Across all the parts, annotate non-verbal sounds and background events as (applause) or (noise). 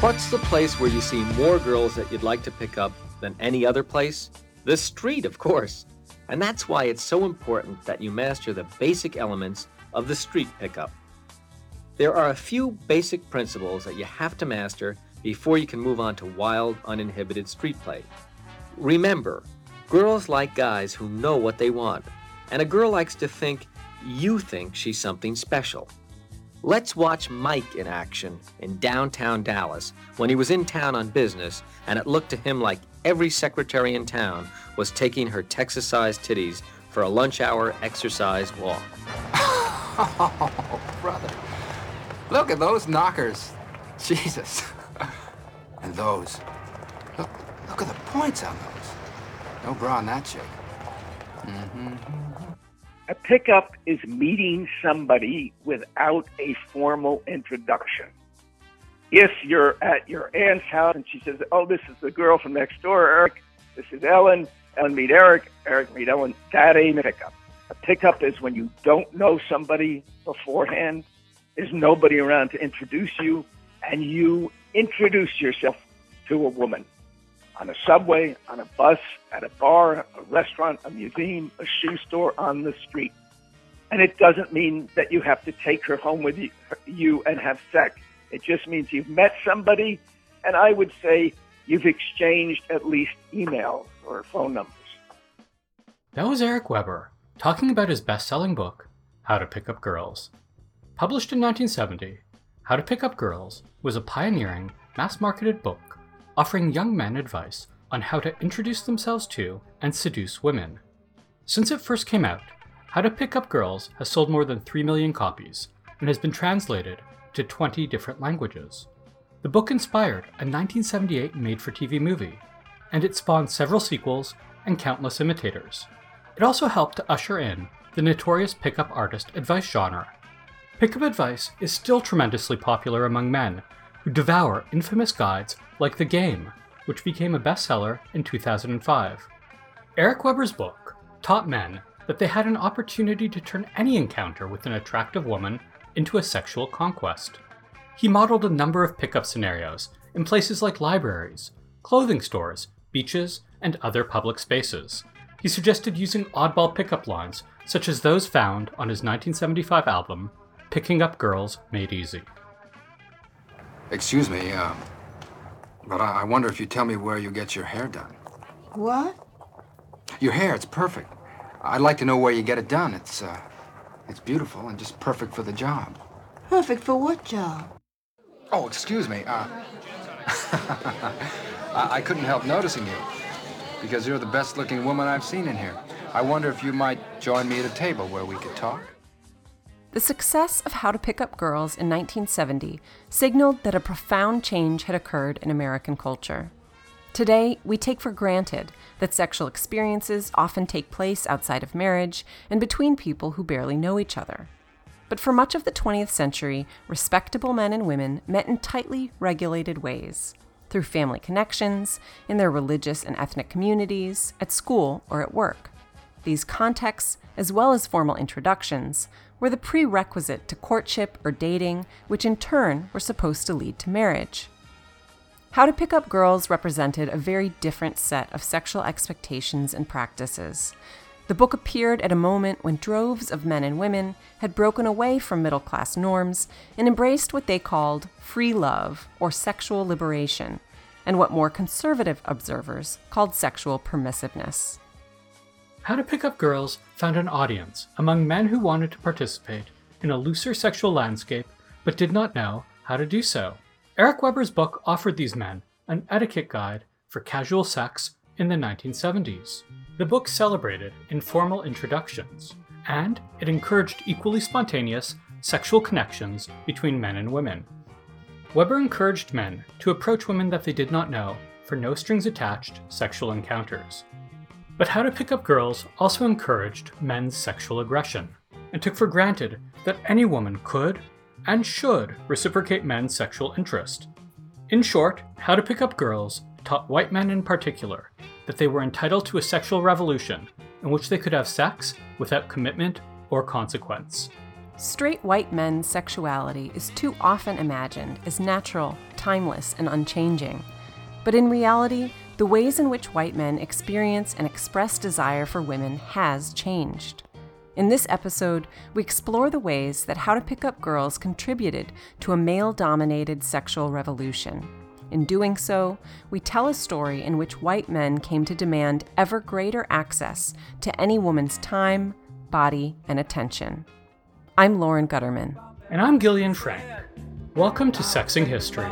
What's the place where you see more girls that you'd like to pick up than any other place? The street, of course. And that's why it's so important that you master the basic elements of the street pickup. There are a few basic principles that you have to master before you can move on to wild, uninhibited street play. Remember, girls like guys who know what they want, and a girl likes to think you think she's something special. Let's watch Mike in action in downtown Dallas when he was in town on business and it looked to him like every secretary in town was taking her Texas sized titties for a lunch hour exercise walk. Oh, (laughs) brother. Look at those knockers. Jesus. (laughs) and those. Look, look at the points on those. No bra on that chick. Mm-hmm. A pickup is meeting somebody without a formal introduction. If you're at your aunt's house and she says, Oh, this is the girl from next door, Eric, this is Ellen, Ellen meet Eric, Eric meet Ellen, that ain't a pickup. A pickup is when you don't know somebody beforehand, there's nobody around to introduce you, and you introduce yourself to a woman on a subway, on a bus, at a bar, a restaurant, a museum, a shoe store, on the street. And it doesn't mean that you have to take her home with you, and have sex. It just means you've met somebody, and I would say you've exchanged at least emails or phone numbers. That was Eric Weber talking about his best selling book, How to Pick Up Girls. Published in 1970, How to Pick Up Girls was a pioneering, mass marketed book offering young men advice on how to introduce themselves to and seduce women. Since it first came out, How to Pick Up Girls has sold more than 3 million copies and has been translated to 20 different languages. The book inspired a 1978 made for TV movie, and it spawned several sequels and countless imitators. It also helped to usher in the notorious pickup artist advice genre. Pickup advice is still tremendously popular among men who devour infamous guides like The Game, which became a bestseller in 2005. Eric Weber's book taught men that they had an opportunity to turn any encounter with an attractive woman into a sexual conquest. He modeled a number of pickup scenarios in places like libraries, clothing stores, beaches, and other public spaces. He suggested using oddball pickup lines, such as those found on his 1975 album, Picking Up Girls Made Easy. Excuse me, uh, but I, I wonder if you tell me where you get your hair done. What? Your hair, it's perfect. I'd like to know where you get it done. It's, uh, it's beautiful and just perfect for the job. Perfect for what job? Oh, excuse me. Uh, (laughs) I, I couldn't help noticing you because you're the best looking woman I've seen in here. I wonder if you might join me at a table where we could talk. The success of How to Pick Up Girls in 1970 signaled that a profound change had occurred in American culture. Today, we take for granted that sexual experiences often take place outside of marriage and between people who barely know each other. But for much of the 20th century, respectable men and women met in tightly regulated ways through family connections, in their religious and ethnic communities, at school, or at work. These contexts, as well as formal introductions, were the prerequisite to courtship or dating, which in turn were supposed to lead to marriage. How to Pick Up Girls represented a very different set of sexual expectations and practices. The book appeared at a moment when droves of men and women had broken away from middle class norms and embraced what they called free love or sexual liberation, and what more conservative observers called sexual permissiveness. How to Pick Up Girls found an audience among men who wanted to participate in a looser sexual landscape but did not know how to do so. Eric Weber's book offered these men an etiquette guide for casual sex in the 1970s. The book celebrated informal introductions, and it encouraged equally spontaneous sexual connections between men and women. Weber encouraged men to approach women that they did not know for no strings attached sexual encounters. But How to Pick Up Girls also encouraged men's sexual aggression, and took for granted that any woman could and should reciprocate men's sexual interest. In short, How to Pick Up Girls taught white men in particular that they were entitled to a sexual revolution in which they could have sex without commitment or consequence. Straight white men's sexuality is too often imagined as natural, timeless and unchanging. But in reality, the ways in which white men experience and express desire for women has changed. In this episode, we explore the ways that How to Pick Up Girls contributed to a male dominated sexual revolution. In doing so, we tell a story in which white men came to demand ever greater access to any woman's time, body, and attention. I'm Lauren Gutterman. And I'm Gillian Frank. Welcome to Sexing History.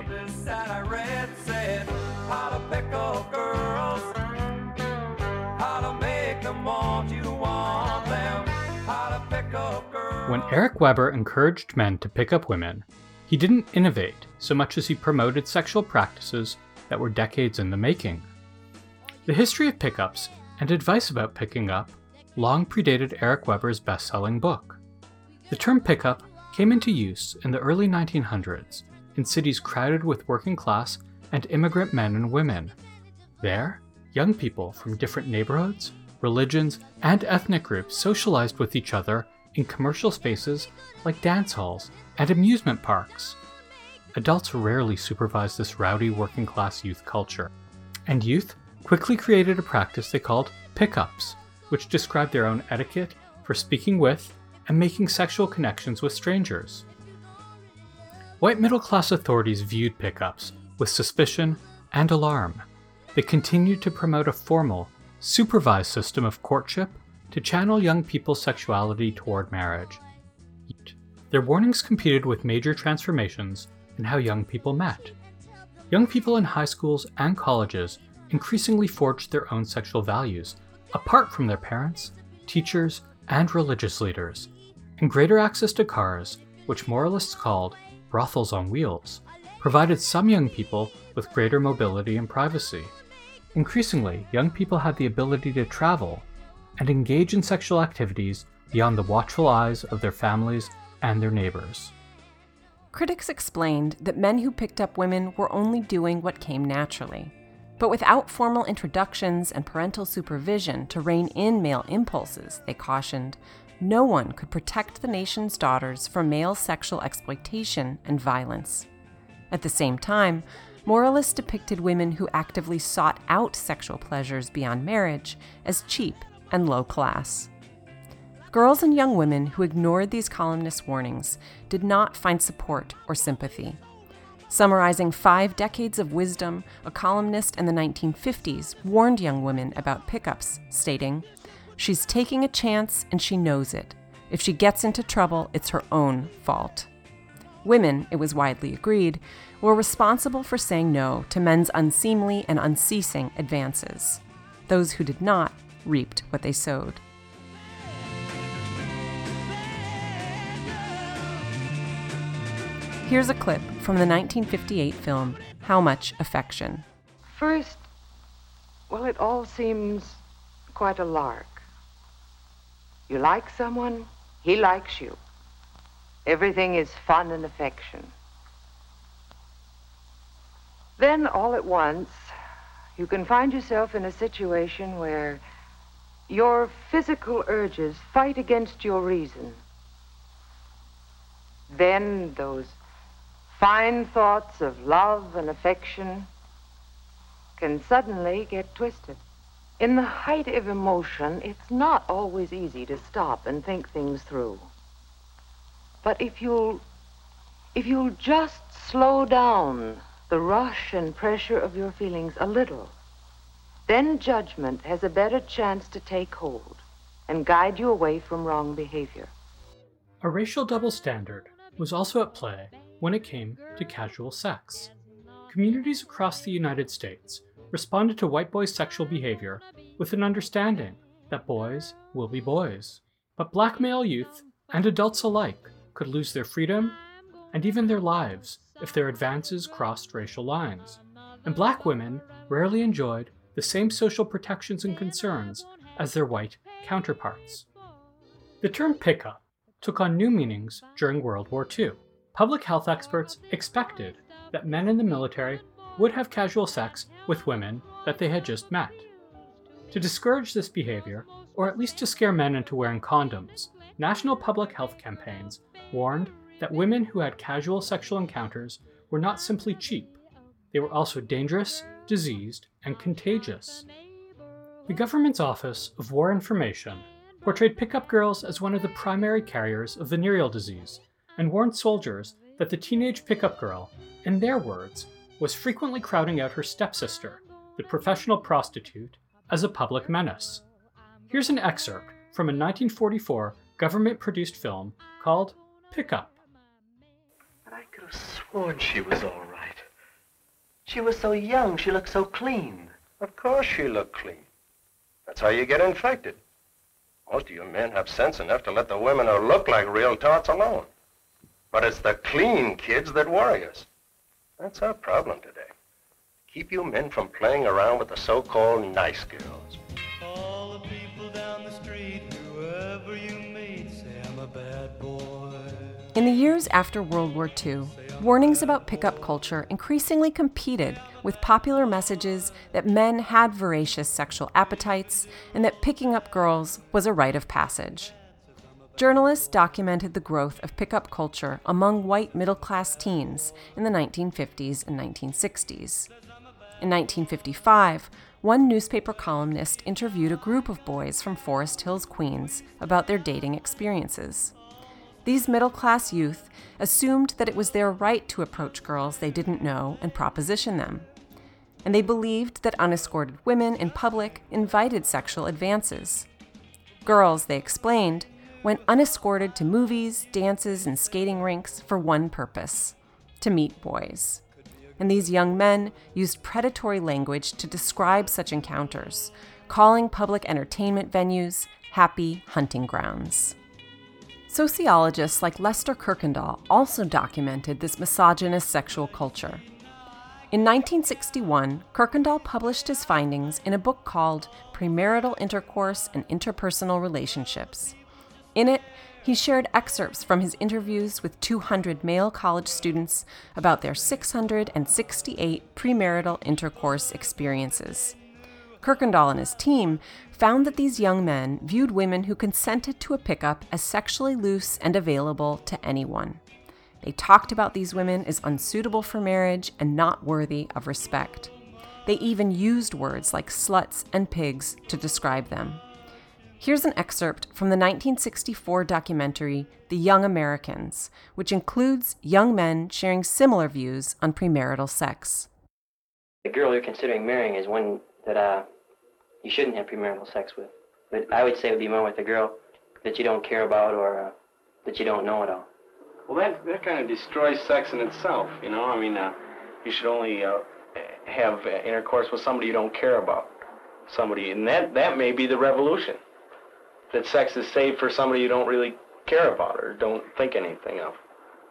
When Eric Weber encouraged men to pick up women, he didn't innovate so much as he promoted sexual practices that were decades in the making. The history of pickups and advice about picking up long predated Eric Weber's best selling book. The term pickup came into use in the early 1900s in cities crowded with working class and immigrant men and women. There, young people from different neighborhoods, religions, and ethnic groups socialized with each other in commercial spaces like dance halls and amusement parks. Adults rarely supervised this rowdy working class youth culture, and youth quickly created a practice they called pickups, which described their own etiquette for speaking with and making sexual connections with strangers. White middle class authorities viewed pickups with suspicion and alarm. They continued to promote a formal, supervised system of courtship to channel young people's sexuality toward marriage. Their warnings competed with major transformations in how young people met. Young people in high schools and colleges increasingly forged their own sexual values apart from their parents, teachers, and religious leaders, and greater access to cars, which moralists called brothels on wheels, provided some young people with greater mobility and privacy. Increasingly, young people had the ability to travel and engage in sexual activities beyond the watchful eyes of their families and their neighbors. Critics explained that men who picked up women were only doing what came naturally. But without formal introductions and parental supervision to rein in male impulses, they cautioned, no one could protect the nation's daughters from male sexual exploitation and violence. At the same time, moralists depicted women who actively sought out sexual pleasures beyond marriage as cheap and low class. Girls and young women who ignored these columnists' warnings did not find support or sympathy. Summarizing five decades of wisdom, a columnist in the 1950s warned young women about pickups, stating, She's taking a chance and she knows it. If she gets into trouble, it's her own fault. Women, it was widely agreed, were responsible for saying no to men's unseemly and unceasing advances. Those who did not reaped what they sowed. Here's a clip from the 1958 film How Much Affection. First, well, it all seems quite a lark. You like someone, he likes you. Everything is fun and affection. Then, all at once, you can find yourself in a situation where your physical urges fight against your reason. Then those fine thoughts of love and affection can suddenly get twisted. In the height of emotion, it's not always easy to stop and think things through. But if you'll, if you'll just slow down the rush and pressure of your feelings a little, then judgment has a better chance to take hold and guide you away from wrong behavior. A racial double standard was also at play when it came to casual sex. Communities across the United States responded to white boys' sexual behavior with an understanding that boys will be boys. But black male youth and adults alike could lose their freedom and even their lives if their advances crossed racial lines. And black women rarely enjoyed the same social protections and concerns as their white counterparts. The term pickup took on new meanings during World War II. Public health experts expected that men in the military would have casual sex with women that they had just met. To discourage this behavior, or at least to scare men into wearing condoms, national public health campaigns warned that women who had casual sexual encounters were not simply cheap, they were also dangerous, diseased, and contagious. The government's Office of War Information portrayed pickup girls as one of the primary carriers of venereal disease and warned soldiers that the teenage pickup girl, in their words, was frequently crowding out her stepsister, the professional prostitute, as a public menace. Here's an excerpt from a 1944 government produced film called Pickup. But I could have sworn she was all. She was so young, she looked so clean. Of course she looked clean. That's how you get infected. Most of you men have sense enough to let the women who look like real tots alone. But it's the clean kids that worry us. That's our problem today. Keep you men from playing around with the so-called nice girls. All the people down the street, whoever you meet, say I'm a bad boy. In the years after World War II, warnings about pickup culture increasingly competed with popular messages that men had voracious sexual appetites and that picking up girls was a rite of passage. Journalists documented the growth of pickup culture among white middle class teens in the 1950s and 1960s. In 1955, one newspaper columnist interviewed a group of boys from Forest Hills, Queens, about their dating experiences. These middle class youth assumed that it was their right to approach girls they didn't know and proposition them. And they believed that unescorted women in public invited sexual advances. Girls, they explained, went unescorted to movies, dances, and skating rinks for one purpose to meet boys. And these young men used predatory language to describe such encounters, calling public entertainment venues happy hunting grounds. Sociologists like Lester Kirkendall also documented this misogynist sexual culture. In 1961, Kirkendall published his findings in a book called Premarital Intercourse and Interpersonal Relationships. In it, he shared excerpts from his interviews with 200 male college students about their 668 premarital intercourse experiences. Kirkendall and his team found that these young men viewed women who consented to a pickup as sexually loose and available to anyone. They talked about these women as unsuitable for marriage and not worthy of respect. They even used words like sluts and pigs to describe them. Here's an excerpt from the 1964 documentary The Young Americans, which includes young men sharing similar views on premarital sex. The girl you're considering marrying is one that uh, you shouldn't have premarital sex with. But I would say it would be more with a girl that you don't care about or uh, that you don't know at all. Well, that, that kind of destroys sex in itself, you know? I mean, uh, you should only uh, have uh, intercourse with somebody you don't care about. Somebody, and that, that may be the revolution. That sex is saved for somebody you don't really care about or don't think anything of.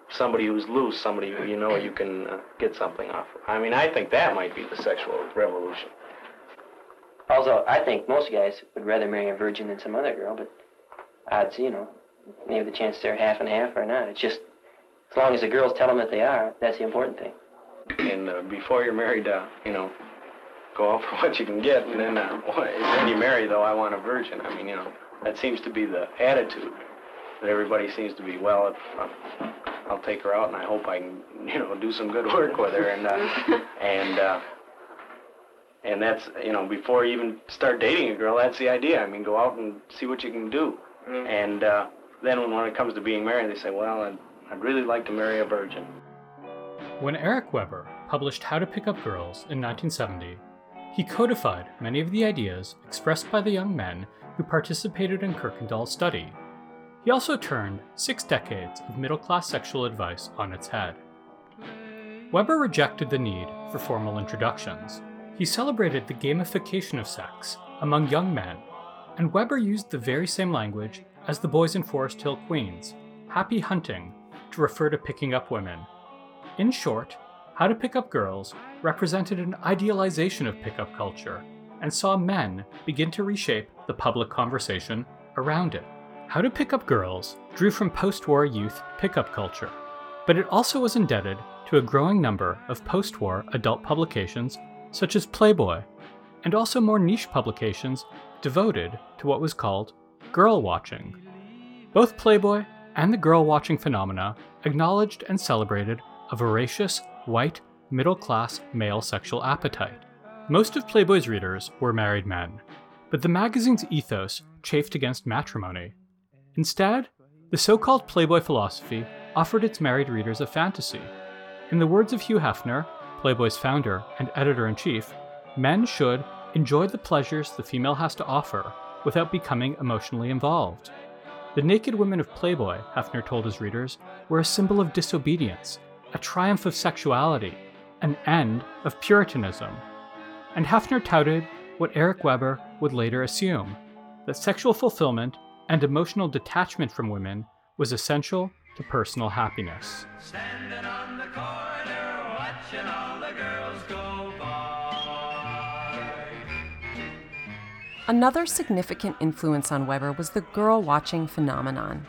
Somebody who's loose, somebody who you know you can uh, get something off of. I mean, I think that might be the sexual revolution. Also, I think most guys would rather marry a virgin than some other girl, but odds, you know, maybe the chances are half and half or not. It's just, as long as the girls tell them that they are, that's the important thing. And uh, before you're married, uh, you know, go out for (laughs) what you can get, and then uh, (laughs) when you marry, though, I want a virgin. I mean, you know, that seems to be the attitude that everybody seems to be. Well, if, uh, I'll take her out, and I hope I can, (laughs) you know, do some good work with her, and uh, and. Uh, and that's, you know, before you even start dating a girl, that's the idea. I mean, go out and see what you can do. Mm-hmm. And uh, then when, when it comes to being married, they say, well, I'd, I'd really like to marry a virgin. When Eric Weber published How to Pick Up Girls in 1970, he codified many of the ideas expressed by the young men who participated in Kirkendall's study. He also turned six decades of middle class sexual advice on its head. Weber rejected the need for formal introductions he celebrated the gamification of sex among young men, and Weber used the very same language as the boys in Forest Hill, Queens, happy hunting, to refer to picking up women. In short, How to Pick Up Girls represented an idealization of pickup culture and saw men begin to reshape the public conversation around it. How to Pick Up Girls drew from post war youth pickup culture, but it also was indebted to a growing number of post war adult publications such as Playboy, and also more niche publications devoted to what was called girl watching. Both Playboy and the girl watching phenomena acknowledged and celebrated a voracious, white, middle class male sexual appetite. Most of Playboy's readers were married men, but the magazine's ethos chafed against matrimony. Instead, the so called Playboy philosophy offered its married readers a fantasy. In the words of Hugh Hefner, Playboy's founder and editor in chief, men should enjoy the pleasures the female has to offer without becoming emotionally involved. The naked women of Playboy, Hefner told his readers, were a symbol of disobedience, a triumph of sexuality, an end of Puritanism. And Hefner touted what Eric Weber would later assume that sexual fulfillment and emotional detachment from women was essential to personal happiness. Another significant influence on Weber was the girl watching phenomenon.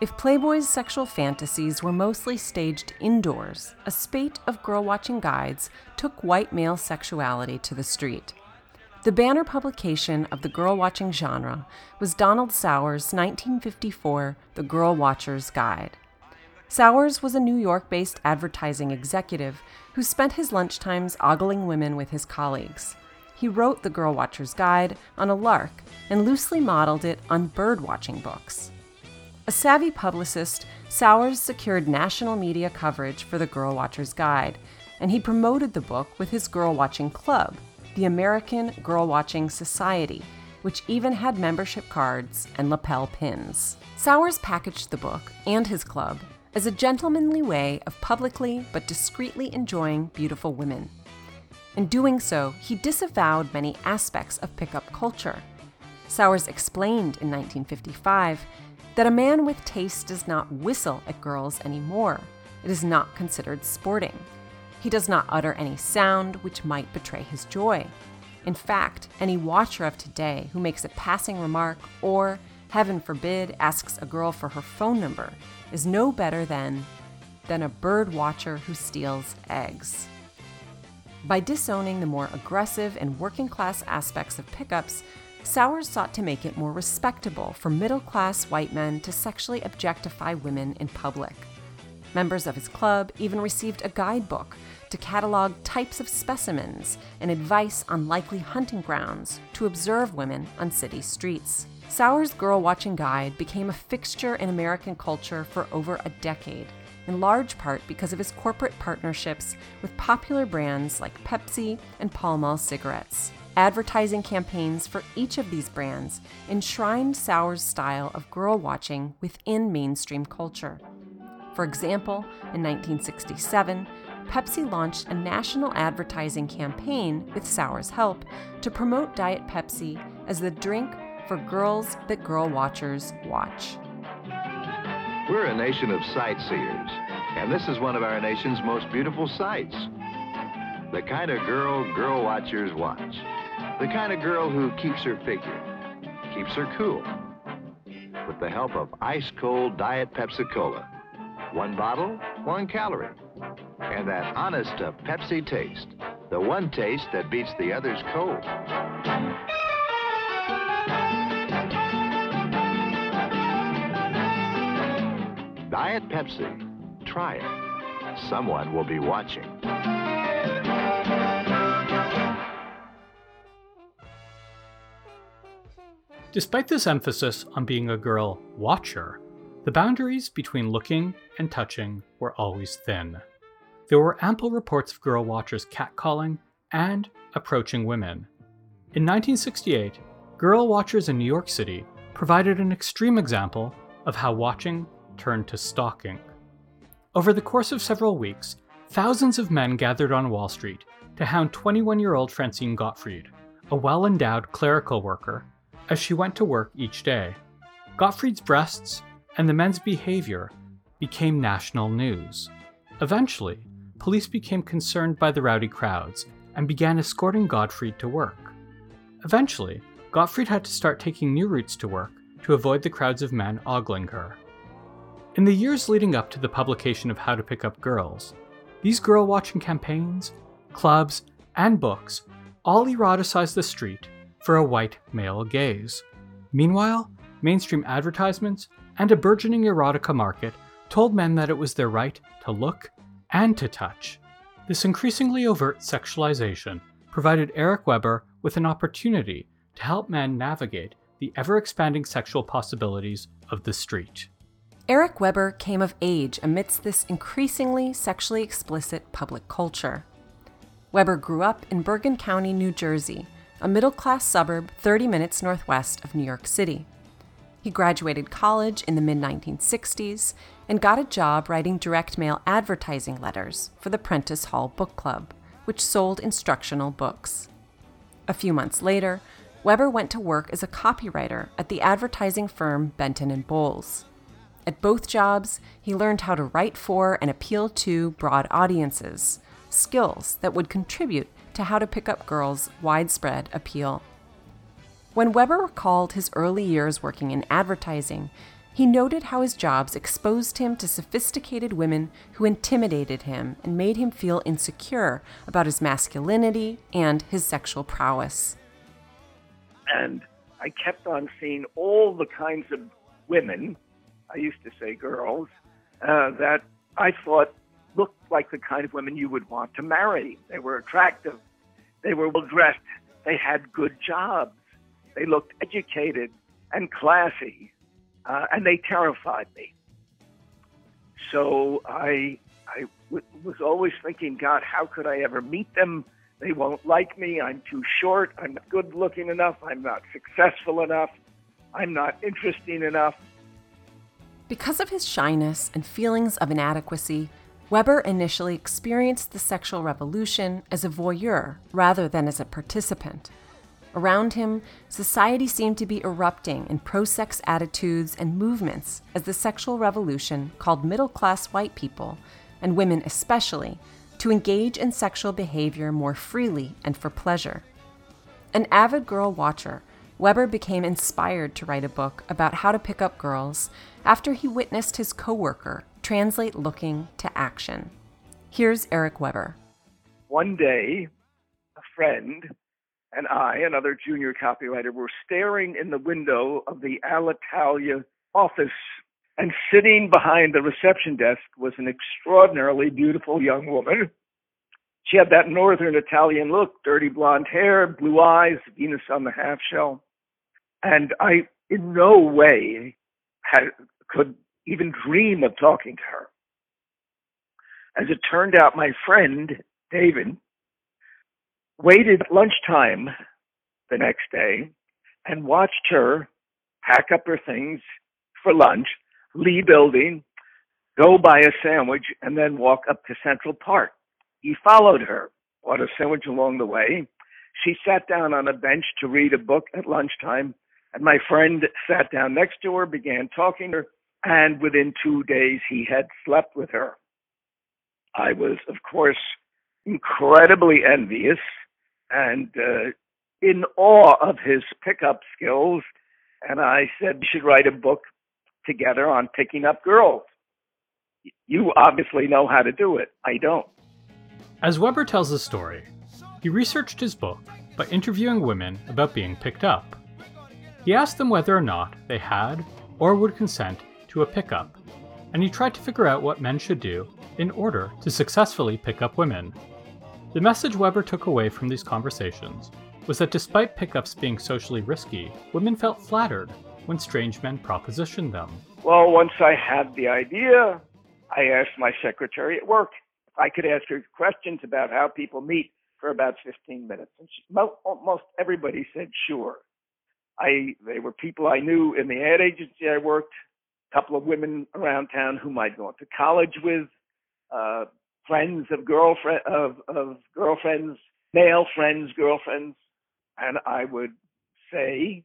If Playboy's sexual fantasies were mostly staged indoors, a spate of girl watching guides took white male sexuality to the street. The banner publication of the girl watching genre was Donald Sauers' 1954 The Girl Watcher's Guide. Sauers was a New York based advertising executive who spent his lunchtimes ogling women with his colleagues. He wrote The Girl Watcher's Guide on a lark and loosely modeled it on bird watching books. A savvy publicist, Sauers secured national media coverage for The Girl Watcher's Guide, and he promoted the book with his girl watching club, the American Girl Watching Society, which even had membership cards and lapel pins. Sauers packaged the book and his club as a gentlemanly way of publicly but discreetly enjoying beautiful women. In doing so, he disavowed many aspects of pickup culture. Sauers explained in 1955 that a man with taste does not whistle at girls anymore. It is not considered sporting. He does not utter any sound which might betray his joy. In fact, any watcher of today who makes a passing remark or, heaven forbid, asks a girl for her phone number is no better than than a bird watcher who steals eggs. By disowning the more aggressive and working class aspects of pickups, Sauers sought to make it more respectable for middle class white men to sexually objectify women in public. Members of his club even received a guidebook to catalog types of specimens and advice on likely hunting grounds to observe women on city streets. Sauers' Girl Watching Guide became a fixture in American culture for over a decade, in large part because of his corporate partnerships with popular brands like Pepsi and Pall Mall cigarettes. Advertising campaigns for each of these brands enshrined Sauers' style of girl watching within mainstream culture. For example, in 1967, Pepsi launched a national advertising campaign with Sauers' help to promote Diet Pepsi as the drink for girls that girl watchers watch. We're a nation of sightseers, and this is one of our nation's most beautiful sights. The kind of girl girl watchers watch. The kind of girl who keeps her figure, keeps her cool, with the help of ice cold Diet Pepsi Cola. One bottle, one calorie. And that honest to Pepsi taste. The one taste that beats the others cold. Diet Pepsi. Try it. Someone will be watching. Despite this emphasis on being a girl watcher, the boundaries between looking and touching were always thin. There were ample reports of girl watchers catcalling and approaching women. In 1968, girl watchers in New York City provided an extreme example of how watching turned to stalking. Over the course of several weeks, thousands of men gathered on Wall Street to hound 21 year old Francine Gottfried, a well endowed clerical worker, as she went to work each day. Gottfried's breasts and the men's behavior became national news. Eventually, police became concerned by the rowdy crowds and began escorting Gottfried to work. Eventually, Gottfried had to start taking new routes to work to avoid the crowds of men ogling her. In the years leading up to the publication of How to Pick Up Girls, these girl watching campaigns, clubs, and books all eroticized the street for a white male gaze. Meanwhile, mainstream advertisements and a burgeoning erotica market told men that it was their right to look and to touch. This increasingly overt sexualization provided Eric Weber with an opportunity to help men navigate the ever expanding sexual possibilities of the street. Eric Weber came of age amidst this increasingly sexually explicit public culture. Weber grew up in Bergen County, New Jersey, a middle class suburb 30 minutes northwest of New York City. He graduated college in the mid 1960s and got a job writing direct mail advertising letters for the Prentice Hall Book Club, which sold instructional books. A few months later, Weber went to work as a copywriter at the advertising firm Benton and Bowles. At both jobs, he learned how to write for and appeal to broad audiences, skills that would contribute to how to pick up girls' widespread appeal. When Weber recalled his early years working in advertising, he noted how his jobs exposed him to sophisticated women who intimidated him and made him feel insecure about his masculinity and his sexual prowess. And I kept on seeing all the kinds of women, I used to say girls, uh, that I thought looked like the kind of women you would want to marry. They were attractive, they were well dressed, they had good jobs, they looked educated and classy, uh, and they terrified me. So I, I w- was always thinking, God, how could I ever meet them? They won't like me. I'm too short. I'm not good looking enough. I'm not successful enough. I'm not interesting enough. Because of his shyness and feelings of inadequacy, Weber initially experienced the sexual revolution as a voyeur rather than as a participant. Around him, society seemed to be erupting in pro sex attitudes and movements as the sexual revolution called middle class white people, and women especially, to engage in sexual behavior more freely and for pleasure. An avid girl watcher, Weber became inspired to write a book about how to pick up girls after he witnessed his coworker translate looking to action. Here's Eric Weber. One day, a friend and I, another junior copywriter, were staring in the window of the Alitalia office, and sitting behind the reception desk was an extraordinarily beautiful young woman. She had that northern Italian look, dirty blonde hair, blue eyes, Venus on the half shell. And I, in no way, had, could even dream of talking to her. As it turned out, my friend, David, waited lunchtime the next day and watched her pack up her things for lunch, leave building, go buy a sandwich, and then walk up to Central Park. He followed her, bought a sandwich along the way. She sat down on a bench to read a book at lunchtime, and my friend sat down next to her, began talking to her, and within two days he had slept with her. I was, of course, incredibly envious and uh, in awe of his pickup skills. And I said, we should write a book together on picking up girls. You obviously know how to do it. I don't. As Weber tells the story, he researched his book by interviewing women about being picked up. He asked them whether or not they had or would consent to a pickup, and he tried to figure out what men should do in order to successfully pick up women. The message Weber took away from these conversations was that despite pickups being socially risky, women felt flattered when strange men propositioned them. Well, once I had the idea, I asked my secretary at work if I could ask her questions about how people meet for about 15 minutes. And she, most everybody said sure. I they were people I knew in the ad agency I worked, couple of women around town whom I'd gone to college with, uh, friends of girlfriend of, of girlfriends, male friends, girlfriends, and I would say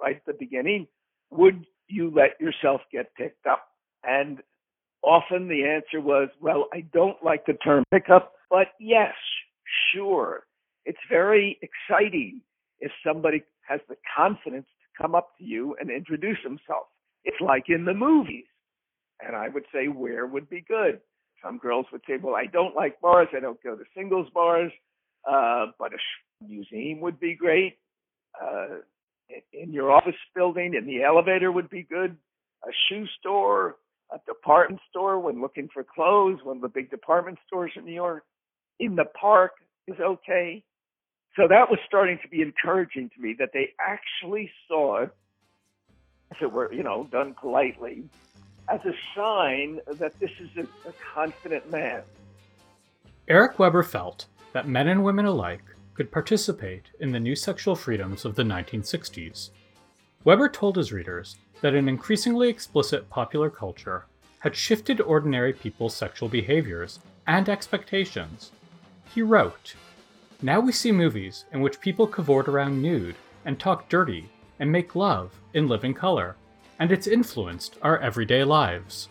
right at the beginning, would you let yourself get picked up? And often the answer was, well, I don't like the term pickup, but yes, sure. It's very exciting if somebody has the confidence to come up to you and introduce himself. It's like in the movies. And I would say, where would be good? Some girls would say, well, I don't like bars. I don't go to singles bars, uh, but a museum would be great. Uh, in your office building, in the elevator would be good. A shoe store, a department store when looking for clothes, one of the big department stores in New York. in the park is okay. So that was starting to be encouraging to me that they actually saw it were, you know, done politely, as a sign that this is a, a confident man. Eric Weber felt that men and women alike could participate in the new sexual freedoms of the 1960s. Weber told his readers that an increasingly explicit popular culture had shifted ordinary people's sexual behaviors and expectations. He wrote, Now we see movies in which people cavort around nude and talk dirty and make love in living color, and it's influenced our everyday lives.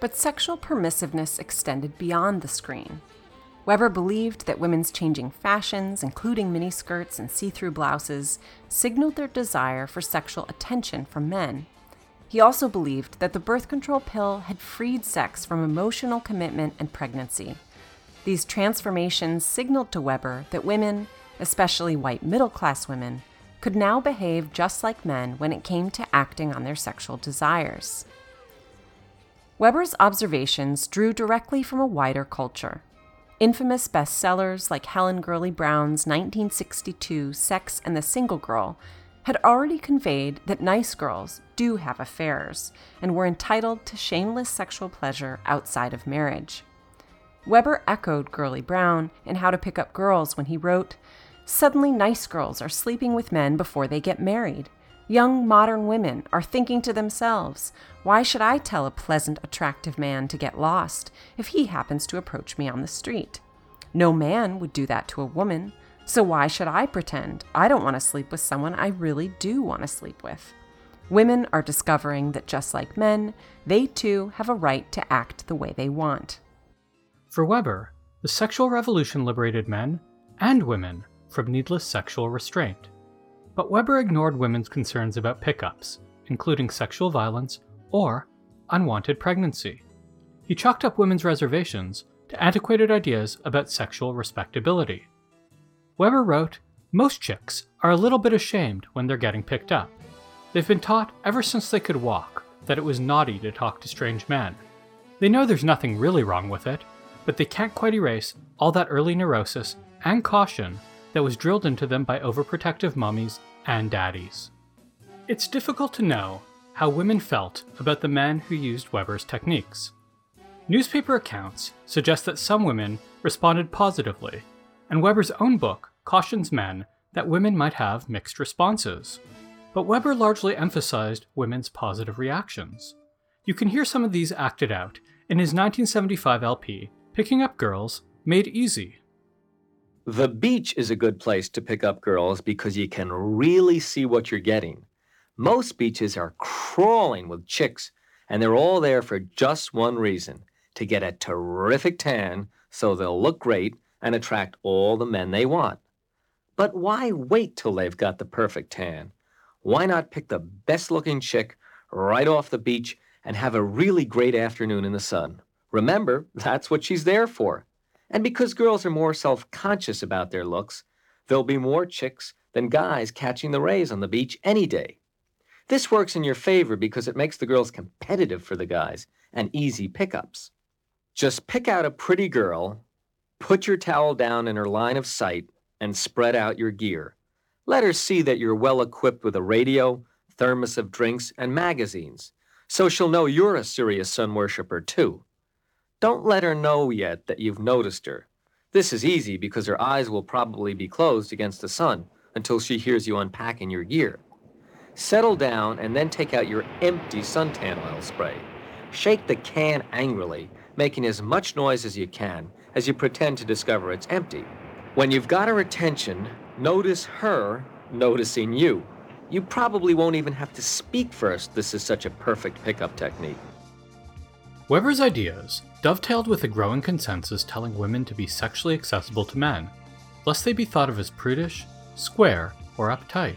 But sexual permissiveness extended beyond the screen. Weber believed that women's changing fashions, including miniskirts and see through blouses, signaled their desire for sexual attention from men. He also believed that the birth control pill had freed sex from emotional commitment and pregnancy. These transformations signaled to Weber that women, especially white middle class women, could now behave just like men when it came to acting on their sexual desires. Weber's observations drew directly from a wider culture. Infamous bestsellers like Helen Gurley Brown's 1962 Sex and the Single Girl had already conveyed that nice girls do have affairs and were entitled to shameless sexual pleasure outside of marriage. Weber echoed Gurley Brown in How to Pick Up Girls when he wrote, Suddenly, nice girls are sleeping with men before they get married. Young modern women are thinking to themselves, why should I tell a pleasant, attractive man to get lost if he happens to approach me on the street? No man would do that to a woman, so why should I pretend I don't want to sleep with someone I really do want to sleep with? Women are discovering that just like men, they too have a right to act the way they want. For Weber, the sexual revolution liberated men and women from needless sexual restraint. But Weber ignored women's concerns about pickups, including sexual violence or unwanted pregnancy. He chalked up women's reservations to antiquated ideas about sexual respectability. Weber wrote, Most chicks are a little bit ashamed when they're getting picked up. They've been taught ever since they could walk that it was naughty to talk to strange men. They know there's nothing really wrong with it, but they can't quite erase all that early neurosis and caution that was drilled into them by overprotective mummies and daddies. It's difficult to know how women felt about the men who used Weber's techniques. Newspaper accounts suggest that some women responded positively, and Weber's own book cautions men that women might have mixed responses. But Weber largely emphasized women's positive reactions. You can hear some of these acted out in his 1975 LP, Picking Up Girls Made Easy. The beach is a good place to pick up girls because you can really see what you're getting. Most beaches are crawling with chicks, and they're all there for just one reason to get a terrific tan so they'll look great and attract all the men they want. But why wait till they've got the perfect tan? Why not pick the best looking chick right off the beach and have a really great afternoon in the sun? Remember, that's what she's there for. And because girls are more self conscious about their looks, there'll be more chicks than guys catching the rays on the beach any day. This works in your favor because it makes the girls competitive for the guys and easy pickups. Just pick out a pretty girl, put your towel down in her line of sight, and spread out your gear. Let her see that you're well equipped with a radio, thermos of drinks, and magazines, so she'll know you're a serious sun worshiper too. Don't let her know yet that you've noticed her. This is easy because her eyes will probably be closed against the sun until she hears you unpacking your gear. Settle down and then take out your empty suntan oil spray. Shake the can angrily, making as much noise as you can as you pretend to discover it's empty. When you've got her attention, notice her noticing you. You probably won't even have to speak first. This is such a perfect pickup technique. Weber's ideas dovetailed with a growing consensus telling women to be sexually accessible to men, lest they be thought of as prudish, square, or uptight.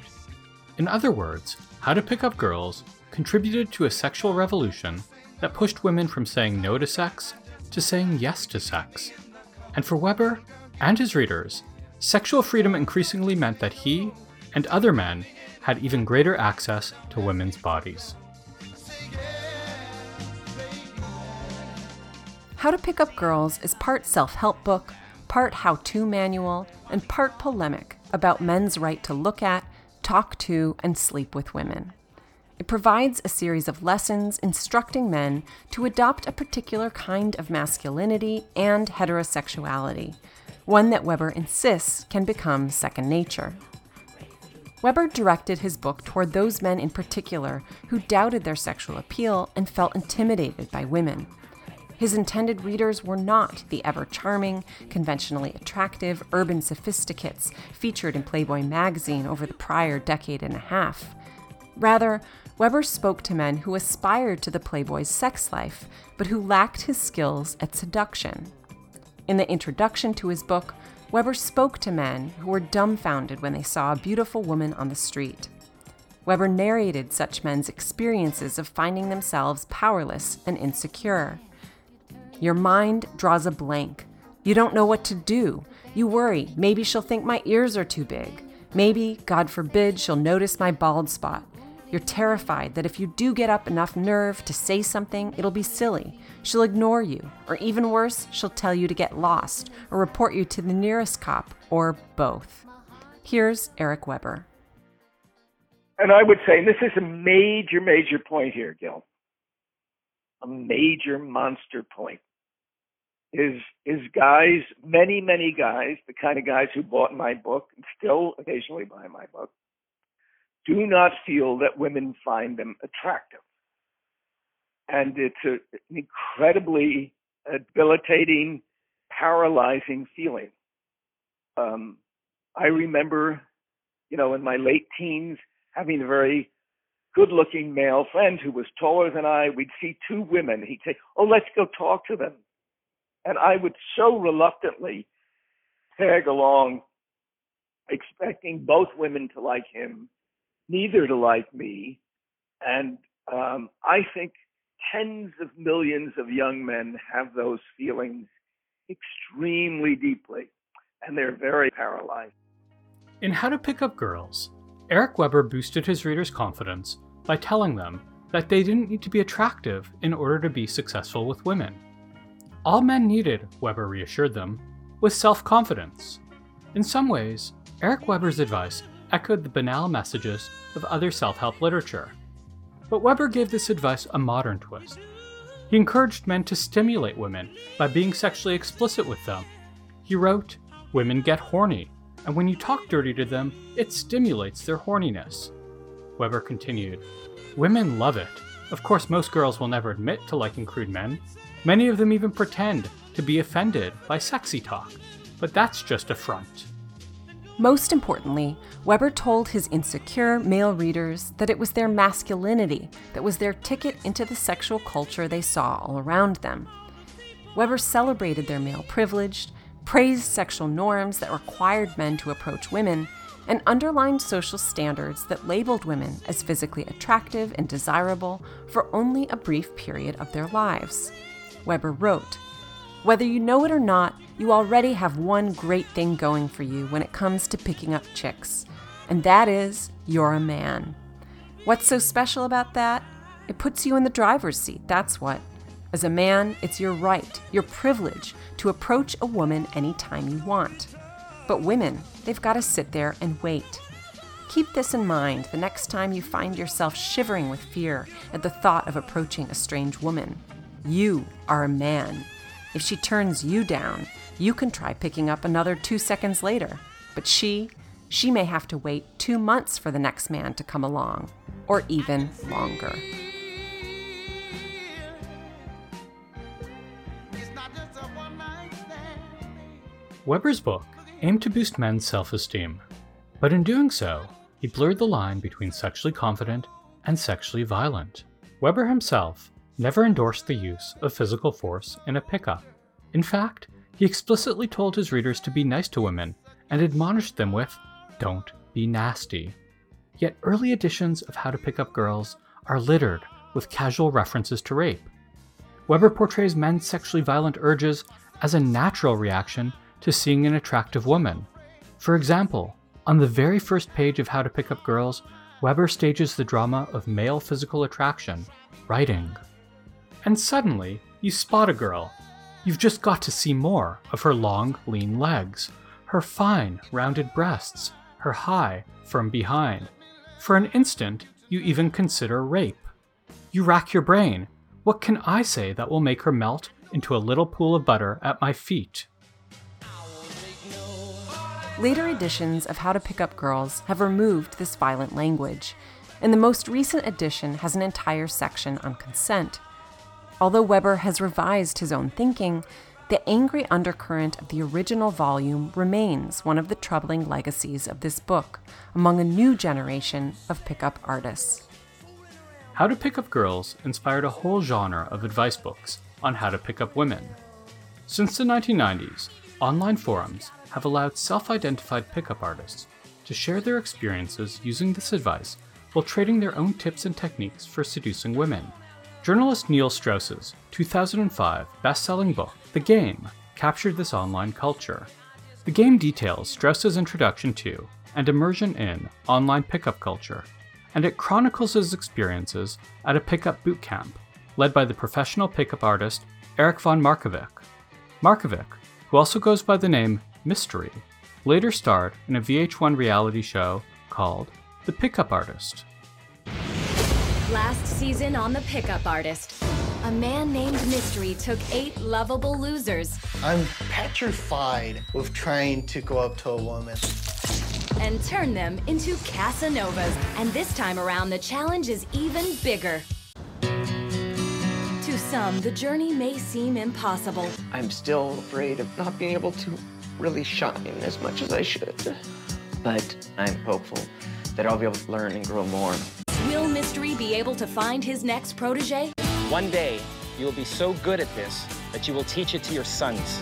In other words, How to Pick Up Girls contributed to a sexual revolution that pushed women from saying no to sex to saying yes to sex. And for Weber and his readers, sexual freedom increasingly meant that he and other men had even greater access to women's bodies. How to Pick Up Girls is part self help book, part how to manual, and part polemic about men's right to look at, talk to, and sleep with women. It provides a series of lessons instructing men to adopt a particular kind of masculinity and heterosexuality, one that Weber insists can become second nature. Weber directed his book toward those men in particular who doubted their sexual appeal and felt intimidated by women. His intended readers were not the ever charming, conventionally attractive urban sophisticates featured in Playboy magazine over the prior decade and a half. Rather, Weber spoke to men who aspired to the Playboy's sex life, but who lacked his skills at seduction. In the introduction to his book, Weber spoke to men who were dumbfounded when they saw a beautiful woman on the street. Weber narrated such men's experiences of finding themselves powerless and insecure. Your mind draws a blank. You don't know what to do. You worry, maybe she'll think my ears are too big. Maybe, God forbid, she'll notice my bald spot. You're terrified that if you do get up enough nerve to say something, it'll be silly. She'll ignore you, or even worse, she'll tell you to get lost, or report you to the nearest cop, or both. Here's Eric Weber. And I would say, and this is a major, major point here, Gil. A major monster point is is guys, many, many guys, the kind of guys who bought my book and still occasionally buy my book, do not feel that women find them attractive. And it's a, an incredibly debilitating, paralyzing feeling. Um, I remember, you know, in my late teens, having a very good looking male friend who was taller than I. We'd see two women. He'd say, Oh, let's go talk to them. And I would so reluctantly tag along, expecting both women to like him neither to like me. And um, I think tens of millions of young men have those feelings extremely deeply, and they're very paralyzed. In How to Pick Up Girls, Eric Weber boosted his readers' confidence by telling them that they didn't need to be attractive in order to be successful with women. All men needed, Weber reassured them, was self confidence. In some ways, Eric Weber's advice echoed the banal messages of other self help literature. But Weber gave this advice a modern twist. He encouraged men to stimulate women by being sexually explicit with them. He wrote, Women get horny, and when you talk dirty to them, it stimulates their horniness. Weber continued, Women love it. Of course, most girls will never admit to liking crude men. Many of them even pretend to be offended by sexy talk. But that's just a front. Most importantly, Weber told his insecure male readers that it was their masculinity that was their ticket into the sexual culture they saw all around them. Weber celebrated their male privilege, praised sexual norms that required men to approach women, and underlined social standards that labeled women as physically attractive and desirable for only a brief period of their lives. Weber wrote, Whether you know it or not, you already have one great thing going for you when it comes to picking up chicks, and that is you're a man. What's so special about that? It puts you in the driver's seat, that's what. As a man, it's your right, your privilege, to approach a woman anytime you want. But women, they've got to sit there and wait. Keep this in mind the next time you find yourself shivering with fear at the thought of approaching a strange woman. You are a man. If she turns you down, you can try picking up another two seconds later. But she, she may have to wait two months for the next man to come along, or even longer. Weber's book aimed to boost men's self esteem, but in doing so, he blurred the line between sexually confident and sexually violent. Weber himself never endorsed the use of physical force in a pickup. In fact, he explicitly told his readers to be nice to women and admonished them with, Don't be nasty. Yet early editions of How to Pick Up Girls are littered with casual references to rape. Weber portrays men's sexually violent urges as a natural reaction to seeing an attractive woman. For example, on the very first page of How to Pick Up Girls, Weber stages the drama of male physical attraction, writing. And suddenly, you spot a girl, You've just got to see more of her long, lean legs, her fine, rounded breasts, her high, firm behind. For an instant, you even consider rape. You rack your brain. What can I say that will make her melt into a little pool of butter at my feet? Later editions of How to Pick Up Girls have removed this violent language, and the most recent edition has an entire section on consent. Although Weber has revised his own thinking, the angry undercurrent of the original volume remains one of the troubling legacies of this book among a new generation of pickup artists. How to Pick Up Girls inspired a whole genre of advice books on how to pick up women. Since the 1990s, online forums have allowed self identified pickup artists to share their experiences using this advice while trading their own tips and techniques for seducing women. Journalist Neil Strauss's 2005 best selling book, The Game, captured this online culture. The game details Strauss's introduction to and immersion in online pickup culture, and it chronicles his experiences at a pickup boot camp led by the professional pickup artist Erik von Markovik. Markovik, who also goes by the name Mystery, later starred in a VH1 reality show called The Pickup Artist. Last season on The Pickup Artist, a man named Mystery took eight lovable losers I'm petrified of trying to go up to a woman. and turn them into Casanovas. And this time around, the challenge is even bigger. To some, the journey may seem impossible. I'm still afraid of not being able to really shine as much as I should. But I'm hopeful that I'll be able to learn and grow more. Will Mystery be able to find his next protege? One day, you will be so good at this that you will teach it to your sons.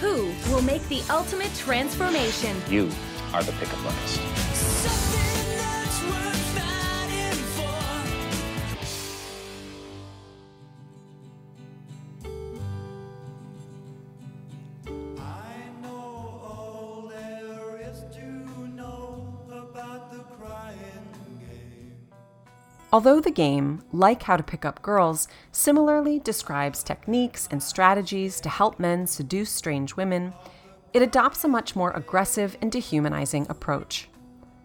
Who will make the ultimate transformation? You are the pickup artist. Although the game, like How to Pick Up Girls, similarly describes techniques and strategies to help men seduce strange women, it adopts a much more aggressive and dehumanizing approach.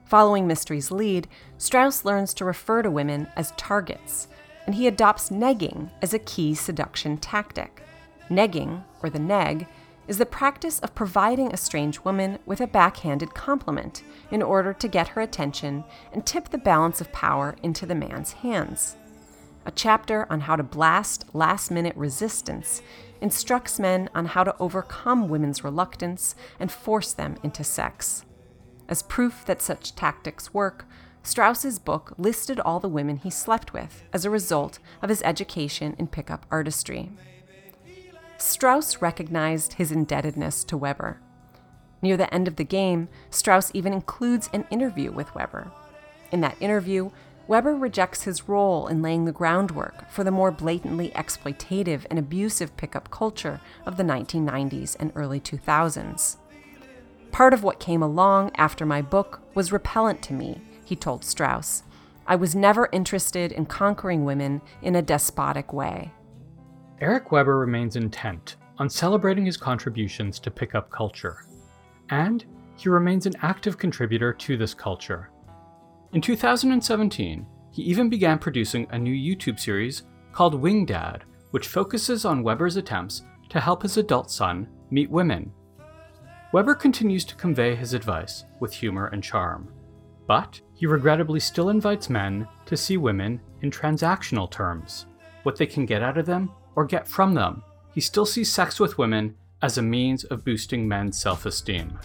Following Mystery's lead, Strauss learns to refer to women as targets, and he adopts negging as a key seduction tactic. Negging, or the neg, is the practice of providing a strange woman with a backhanded compliment in order to get her attention and tip the balance of power into the man's hands. A chapter on how to blast last minute resistance instructs men on how to overcome women's reluctance and force them into sex. As proof that such tactics work, Strauss's book listed all the women he slept with as a result of his education in pickup artistry. Strauss recognized his indebtedness to Weber. Near the end of the game, Strauss even includes an interview with Weber. In that interview, Weber rejects his role in laying the groundwork for the more blatantly exploitative and abusive pickup culture of the 1990s and early 2000s. Part of what came along after my book was repellent to me, he told Strauss. I was never interested in conquering women in a despotic way. Eric Weber remains intent on celebrating his contributions to pickup culture, and he remains an active contributor to this culture. In 2017, he even began producing a new YouTube series called Wing Dad, which focuses on Weber's attempts to help his adult son meet women. Weber continues to convey his advice with humor and charm, but he regrettably still invites men to see women in transactional terms what they can get out of them or get from them. He still sees sex with women as a means of boosting men's self esteem.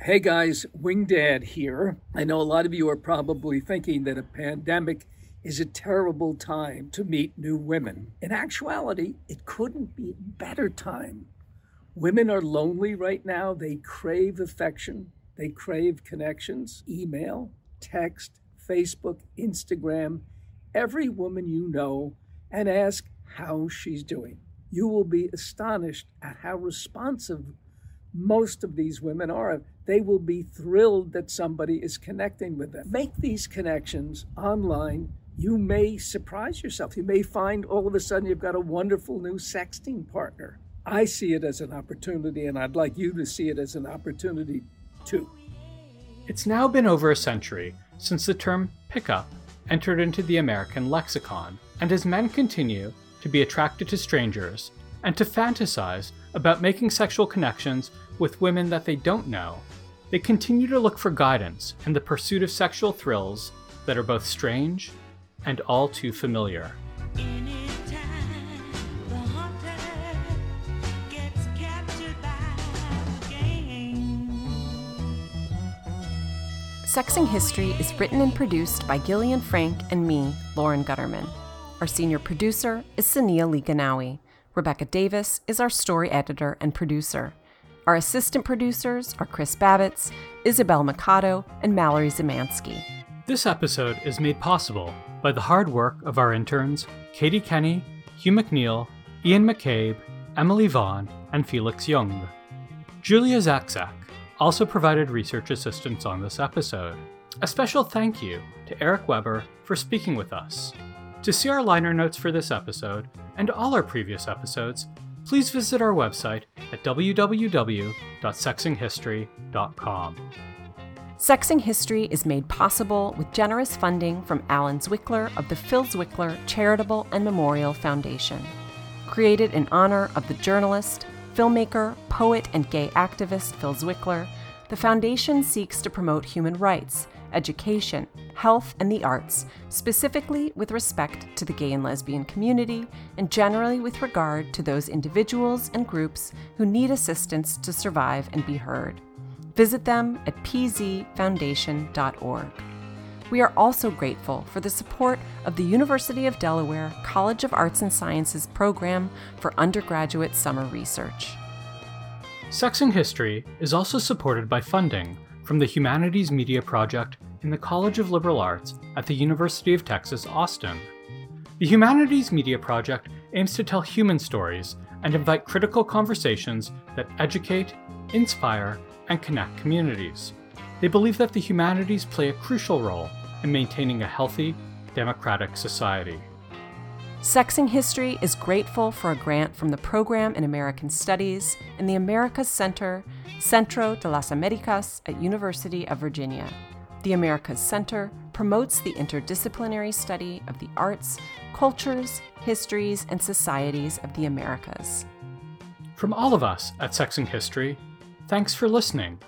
Hey guys, Wing Dad here. I know a lot of you are probably thinking that a pandemic is a terrible time to meet new women. In actuality, it couldn't be a better time. Women are lonely right now. They crave affection, they crave connections, email, text, Facebook, Instagram, every woman you know, and ask how she's doing. You will be astonished at how responsive most of these women are. They will be thrilled that somebody is connecting with them. Make these connections online you may surprise yourself. You may find all of a sudden you've got a wonderful new sexting partner. I see it as an opportunity, and I'd like you to see it as an opportunity too. It's now been over a century since the term pickup entered into the American lexicon, and as men continue to be attracted to strangers and to fantasize about making sexual connections with women that they don't know, they continue to look for guidance in the pursuit of sexual thrills that are both strange and all too familiar. Sexing History is written and produced by Gillian Frank and me, Lauren Gutterman. Our senior producer is Saniya Lee Ghanoui. Rebecca Davis is our story editor and producer. Our assistant producers are Chris Babits, Isabel Mikado, and Mallory Zemansky. This episode is made possible by the hard work of our interns Katie Kenny, Hugh McNeil, Ian McCabe, Emily Vaughn, and Felix Young. Julia Zakzak also provided research assistance on this episode. A special thank you to Eric Weber for speaking with us. To see our liner notes for this episode and all our previous episodes, please visit our website at www.sexinghistory.com. Sexing History is made possible with generous funding from Alan Zwickler of the Phil Zwickler Charitable and Memorial Foundation. Created in honor of the journalist, filmmaker, poet, and gay activist Phil Zwickler, the foundation seeks to promote human rights, education, health, and the arts, specifically with respect to the gay and lesbian community, and generally with regard to those individuals and groups who need assistance to survive and be heard. Visit them at pzfoundation.org. We are also grateful for the support of the University of Delaware College of Arts and Sciences program for undergraduate summer research. Sexing History is also supported by funding from the Humanities Media Project in the College of Liberal Arts at the University of Texas, Austin. The Humanities Media Project aims to tell human stories and invite critical conversations that educate, inspire, and connect communities. They believe that the humanities play a crucial role in maintaining a healthy, democratic society. Sexing History is grateful for a grant from the Program in American Studies and the Americas Center, Centro de las Americas at University of Virginia. The Americas Center promotes the interdisciplinary study of the arts, cultures, histories, and societies of the Americas. From all of us at Sexing History, thanks for listening